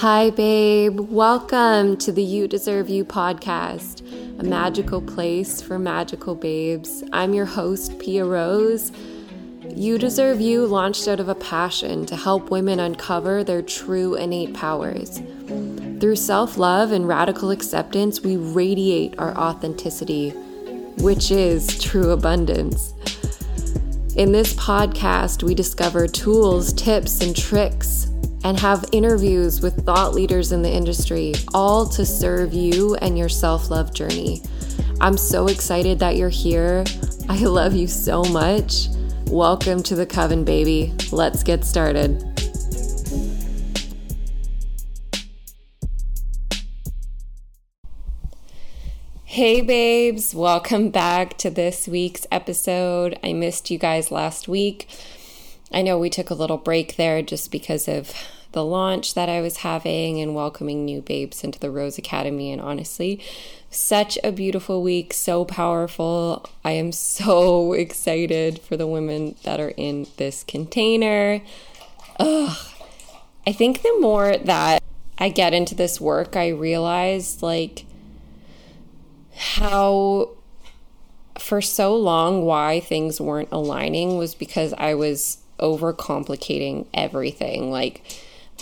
Hi, babe. Welcome to the You Deserve You podcast, a magical place for magical babes. I'm your host, Pia Rose. You Deserve You launched out of a passion to help women uncover their true innate powers. Through self love and radical acceptance, we radiate our authenticity, which is true abundance. In this podcast, we discover tools, tips, and tricks and have interviews with thought leaders in the industry, all to serve you and your self love journey. I'm so excited that you're here. I love you so much. Welcome to the Coven, baby. Let's get started. Hey, babes, welcome back to this week's episode. I missed you guys last week. I know we took a little break there just because of the launch that I was having and welcoming new babes into the Rose Academy. And honestly, such a beautiful week, so powerful. I am so excited for the women that are in this container. Ugh. I think the more that I get into this work, I realize like how for so long why things weren't aligning was because I was overcomplicating everything. Like,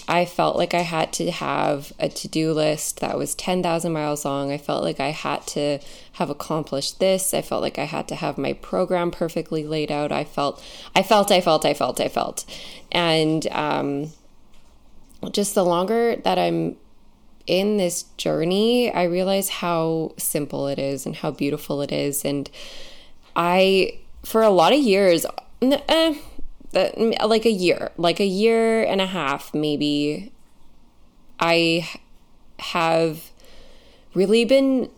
I felt like I had to have a to do list that was 10,000 miles long. I felt like I had to have accomplished this. I felt like I had to have my program perfectly laid out. I felt, I felt, I felt, I felt, I felt. And um, just the longer that I'm in this journey, I realize how simple it is and how beautiful it is. And I, for a lot of years, eh, Uh, like a year, like a year and a half, maybe, I have really been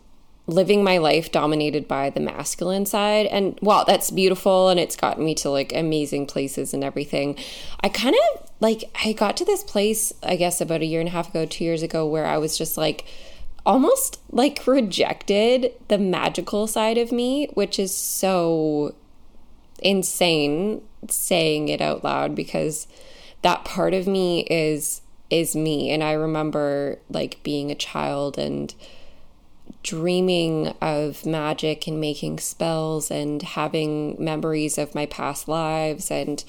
living my life dominated by the masculine side. And wow, that's beautiful. And it's gotten me to like amazing places and everything. I kind of like, I got to this place, I guess, about a year and a half ago, two years ago, where I was just like, almost like rejected the magical side of me, which is so insane saying it out loud because that part of me is is me and i remember like being a child and dreaming of magic and making spells and having memories of my past lives and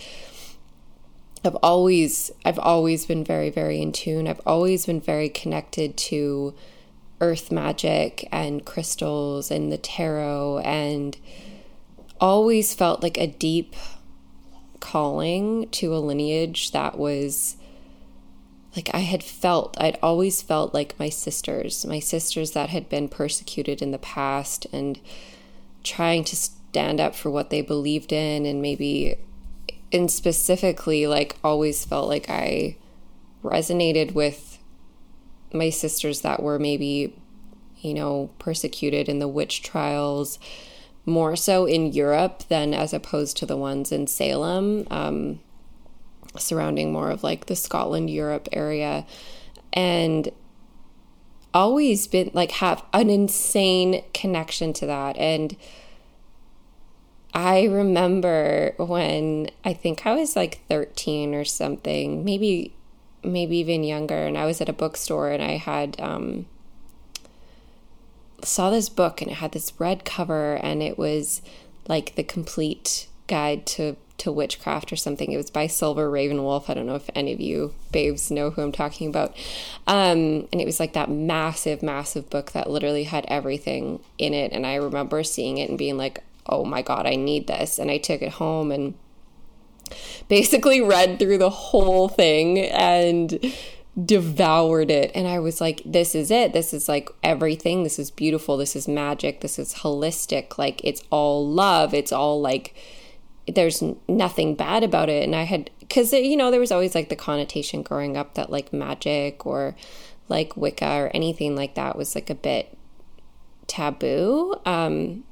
I've always I've always been very very in tune. I've always been very connected to earth magic and crystals and the tarot and always felt like a deep calling to a lineage that was like I had felt, I'd always felt like my sisters, my sisters that had been persecuted in the past and trying to stand up for what they believed in and maybe and specifically like always felt like I resonated with my sisters that were maybe you know persecuted in the witch trials more so in Europe than as opposed to the ones in Salem, um, surrounding more of like the Scotland, Europe area. And always been like have an insane connection to that. And I remember when I think I was like 13 or something, maybe maybe even younger, and I was at a bookstore and I had um, saw this book and it had this red cover and it was like the complete guide to to witchcraft or something. It was by Silver Ravenwolf. I don't know if any of you babes know who I'm talking about. Um, and it was like that massive, massive book that literally had everything in it. And I remember seeing it and being like, oh my God, I need this. And I took it home and basically read through the whole thing and devoured it. And I was like this is it. This is like everything. This is beautiful. This is magic. This is holistic. Like it's all love. It's all like there's nothing bad about it. And I had cuz you know there was always like the connotation growing up that like magic or like wicca or anything like that was like a bit taboo. Um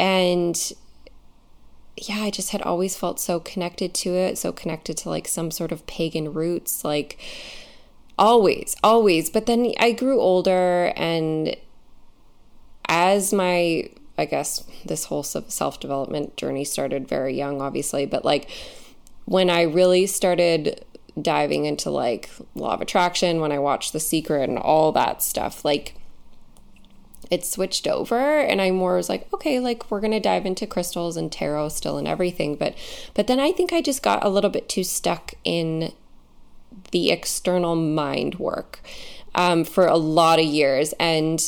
and yeah, I just had always felt so connected to it, so connected to like some sort of pagan roots. Like, always, always. But then I grew older, and as my, I guess, this whole self development journey started very young, obviously, but like when I really started diving into like law of attraction, when I watched The Secret and all that stuff, like it switched over and I more was like, okay, like we're gonna dive into crystals and tarot still and everything. But but then I think I just got a little bit too stuck in the external mind work um, for a lot of years. And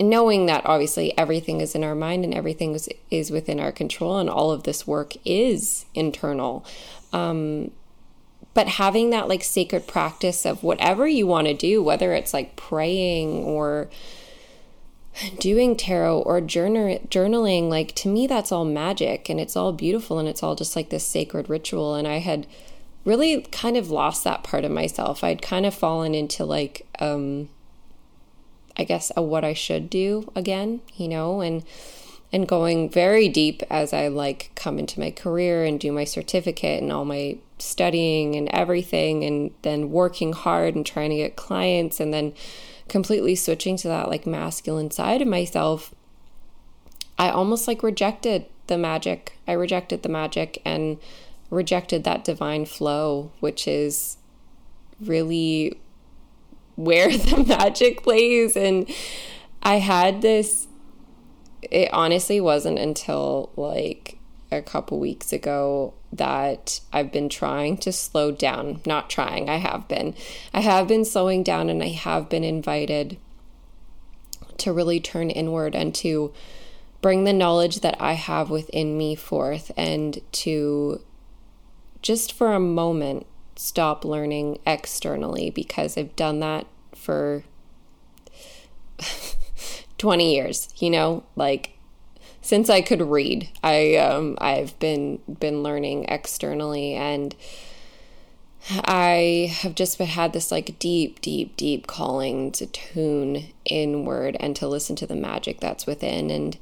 knowing that obviously everything is in our mind and everything is, is within our control and all of this work is internal um, but having that like sacred practice of whatever you want to do whether it's like praying or doing tarot or journal, journaling like to me that's all magic and it's all beautiful and it's all just like this sacred ritual. And i had really kind of lost that part of myself i'd kind of fallen into like um i guess a what i should do again you know and and going very deep as i like come into my career and do my certificate and all my studying and everything and then working hard and trying to get clients and then completely switching to that like masculine side of myself, I almost like rejected the magic. I rejected the magic and rejected that divine flow, which is really where the magic lays. And I had this, it honestly wasn't until like a couple weeks ago that I've been trying to slow down. Not trying, I have been. I have been slowing down and I have been invited to really turn inward and to bring the knowledge that I have within me forth and to just for a moment stop learning externally because I've done that for 20 years, you know, like since I could read, I um, I've been been learning externally, and I have just had this like deep, deep, deep calling to tune inward and to listen to the magic that's within. And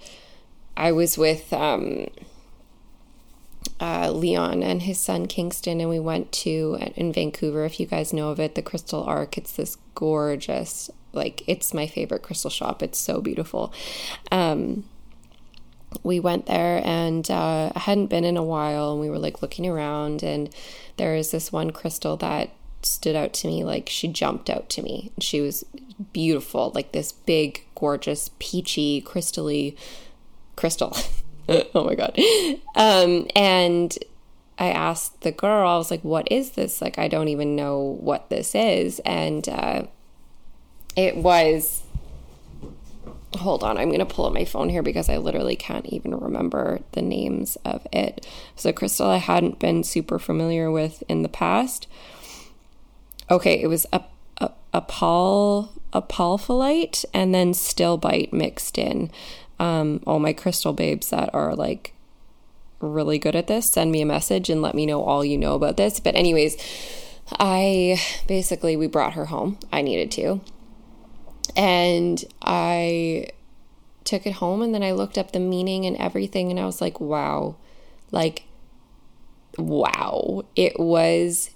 I was with um, uh, Leon and his son Kingston, and we went to in Vancouver. If you guys know of it, the Crystal Arc. It's this gorgeous, like it's my favorite crystal shop. It's so beautiful. Um, we went there and uh, I hadn't been in a while and we were like looking around and there was this one crystal that stood out to me like she jumped out to me she was beautiful like this big gorgeous peachy crystally crystal oh my god um, and i asked the girl i was like what is this like i don't even know what this is and uh, it was hold on, I'm going to pull up my phone here because I literally can't even remember the names of it. So, crystal I hadn't been super familiar with in the past. Okay, it was a, a, a pal, apophyllite and then stilbite mixed in. Um, all my crystal babes that are like really good at this, send me a message and let me know all you know about this. But, anyways, I basically, we brought her home. I needed to and I took it home and then I looked up the meaning and everything and I was like, wow. Like wow. It was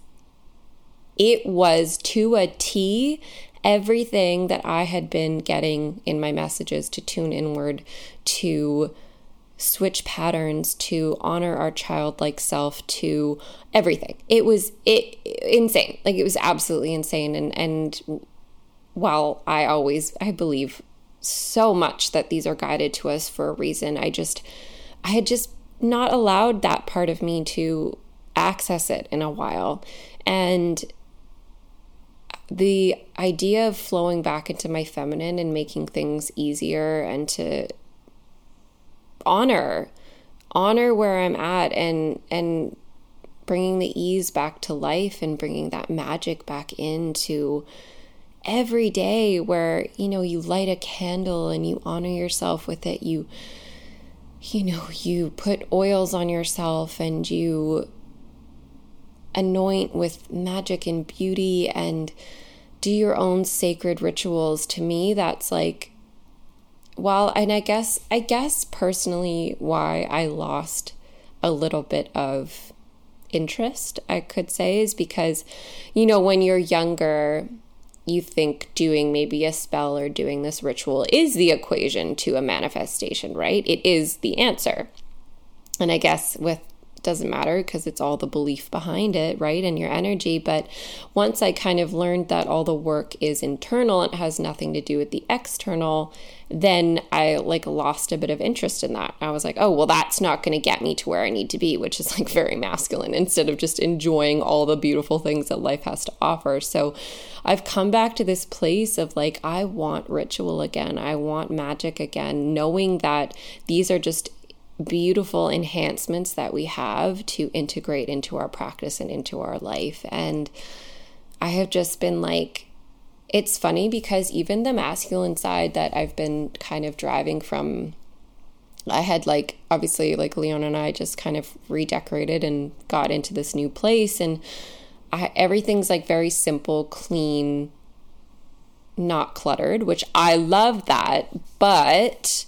it was to a T everything that I had been getting in my messages to tune inward, to switch patterns, to honor our childlike self, to everything. It was it insane. Like it was absolutely insane and and while I always I believe so much that these are guided to us for a reason, I just I had just not allowed that part of me to access it in a while. And the idea of flowing back into my feminine and making things easier and to honor honor where I'm at and and bringing the ease back to life and bringing that magic back into every day where you know you light a candle and you honor yourself with it. You you know you put oils on yourself and you anoint with magic and beauty and do your own sacred rituals to me that's like well and i guess i guess personally why i lost a little bit of interest i could say is because you know when you're younger you think doing maybe a spell or doing this ritual is the equation to a manifestation, right? It is the answer. And I guess with doesn't matter because it's all the belief behind it, right? And your energy. But once I kind of learned that all the work is internal and has nothing to do with the external, then I like lost a bit of interest in that. I was like, oh, well, that's not going to get me to where I need to be, which is like very masculine instead of just enjoying all the beautiful things that life has to offer. So I've come back to this place of like, I want ritual again. I want magic again, knowing that these are just beautiful enhancements that we have to integrate into our practice and into our life. And I have just been like, it's funny because even the masculine side that I've been kind of driving from, I had like, obviously, like Leon and I just kind of redecorated and got into this new place. And I, everything's like very simple, clean, not cluttered, which I love that. But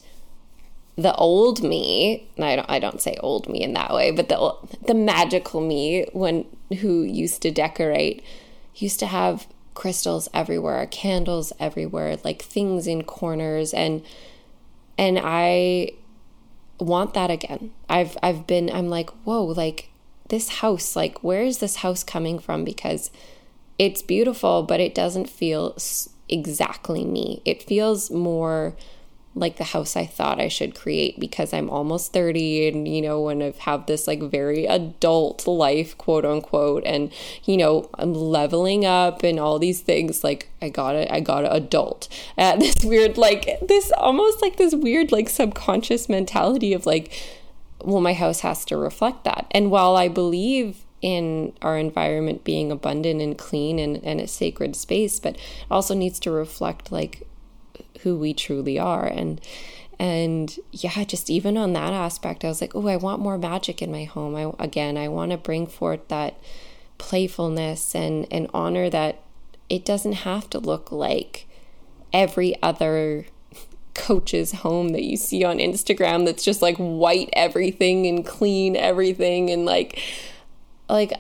the old me, I don't I don't say old me in that way, but the the magical me when who used to decorate used to have crystals everywhere, candles everywhere, like things in corners and and I want that again. I've I've been I'm like, "Whoa, like this house, like where is this house coming from because it's beautiful, but it doesn't feel exactly me. It feels more like the house I thought I should create because I'm almost 30 and you know and I have this like very adult life quote unquote and you know I'm leveling up and all these things like I got it I got an adult at this weird like this almost like this weird like subconscious mentality of like well my house has to reflect that. And while I believe in our environment being abundant and clean and, and a sacred space but also needs to reflect like who we truly are and and yeah just even on that aspect i was like oh i want more magic in my home i again i want to bring forth that playfulness and and honor that it doesn't have to look like every other coach's home that you see on Instagram that's just like white everything and clean everything and like like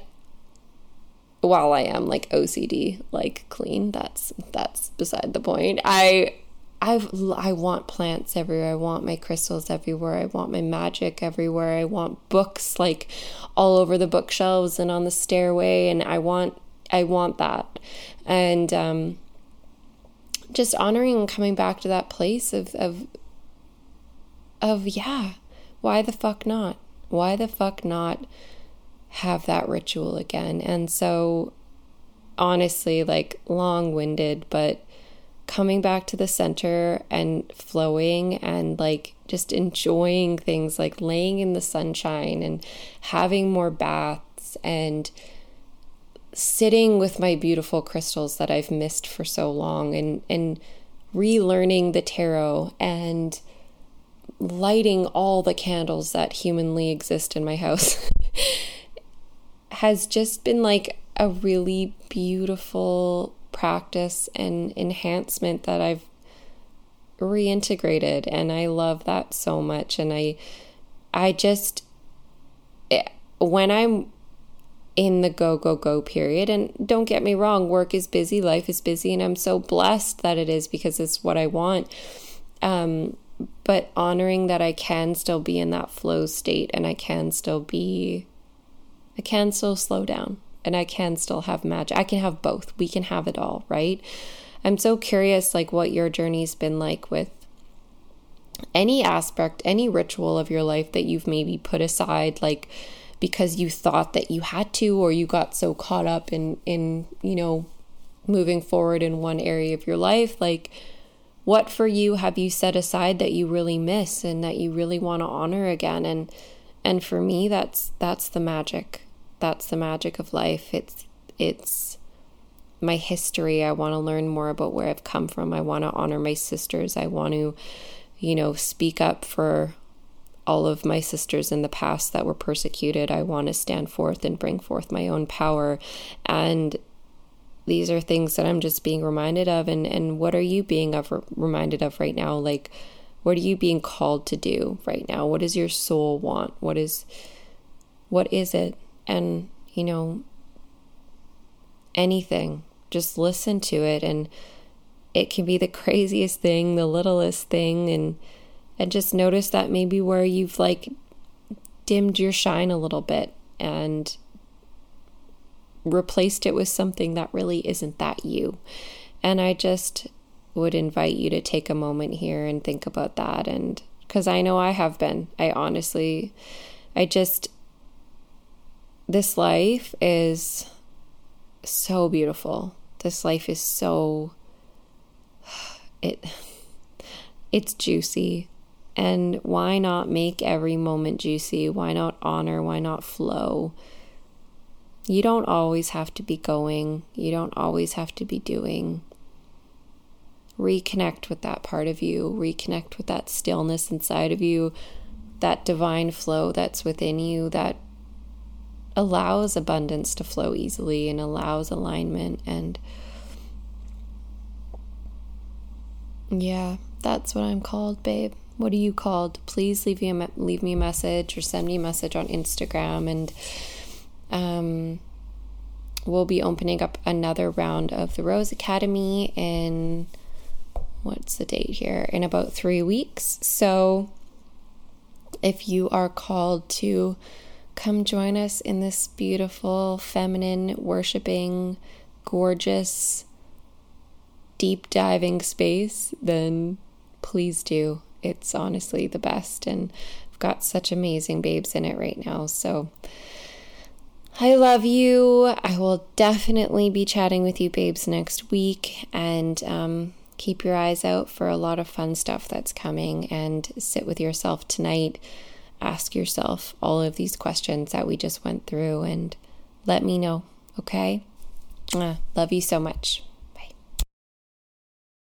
while I am like OCD like clean that's that's beside the point. I I've, I want plants everywhere. I want my crystals everywhere. I want my magic everywhere. I want books like all over the bookshelves and on the stairway. And I want, I want that. And, um, just honoring and coming back to that place of, of, of, yeah, why the fuck not? Why the fuck not have that ritual again? And so, honestly, like long winded, but coming back to the center and flowing and like just enjoying things like laying in the sunshine and having more baths and sitting with my beautiful crystals that I've missed for so long and and relearning the tarot and lighting all the candles that humanly exist in my house has just been like a really beautiful practice and enhancement that I've reintegrated and I love that so much and I I just eh, when I'm in the go go go period and don't get me wrong work is busy life is busy and I'm so blessed that it is because it's what I want um but honoring that I can still be in that flow state and I can still be I can still slow down and I can still have magic. I can have both. We can have it all, right? I'm so curious like what your journey's been like with any aspect, any ritual of your life that you've maybe put aside like because you thought that you had to or you got so caught up in in, you know, moving forward in one area of your life like what for you have you set aside that you really miss and that you really want to honor again and and for me that's that's the magic that's the magic of life. It's it's my history. I want to learn more about where I've come from. I want to honor my sisters. I want to, you know, speak up for all of my sisters in the past that were persecuted. I want to stand forth and bring forth my own power. And these are things that I'm just being reminded of. And, and what are you being of, reminded of right now? Like, what are you being called to do right now? What does your soul want? What is, what is it? And, you know, anything. Just listen to it and it can be the craziest thing, the littlest thing and and just notice that maybe where you've like dimmed your shine a little bit and replaced it with something that really isn't that you. And I just would invite you to take a moment here and think about that. And because I know I have been, I honestly, I just, this life is so beautiful. This life is so, it, it's juicy. And why not make every moment juicy? Why not honor? Why not flow? You don't always have to be going, you don't always have to be doing. Reconnect with that part of you, reconnect with that stillness inside of you, that divine flow that's within you that allows abundance to flow easily and allows alignment and yeah that's what i'm called babe. What are you called? Please leave me a leave me a message or send me a message on instagram and um we'll be opening up another round of the rose academy in what's the date here? In about three weeks. So if you are called to come join us in this beautiful, feminine, worshiping, gorgeous, deep diving space, then please do. It's honestly the best. And I've got such amazing babes in it right now. So I love you. I will definitely be chatting with you, babes, next week. And um, keep your eyes out for a lot of fun stuff that's coming. And sit with yourself tonight ask yourself all of these questions that we just went through and let me know, okay? Uh, love you so much.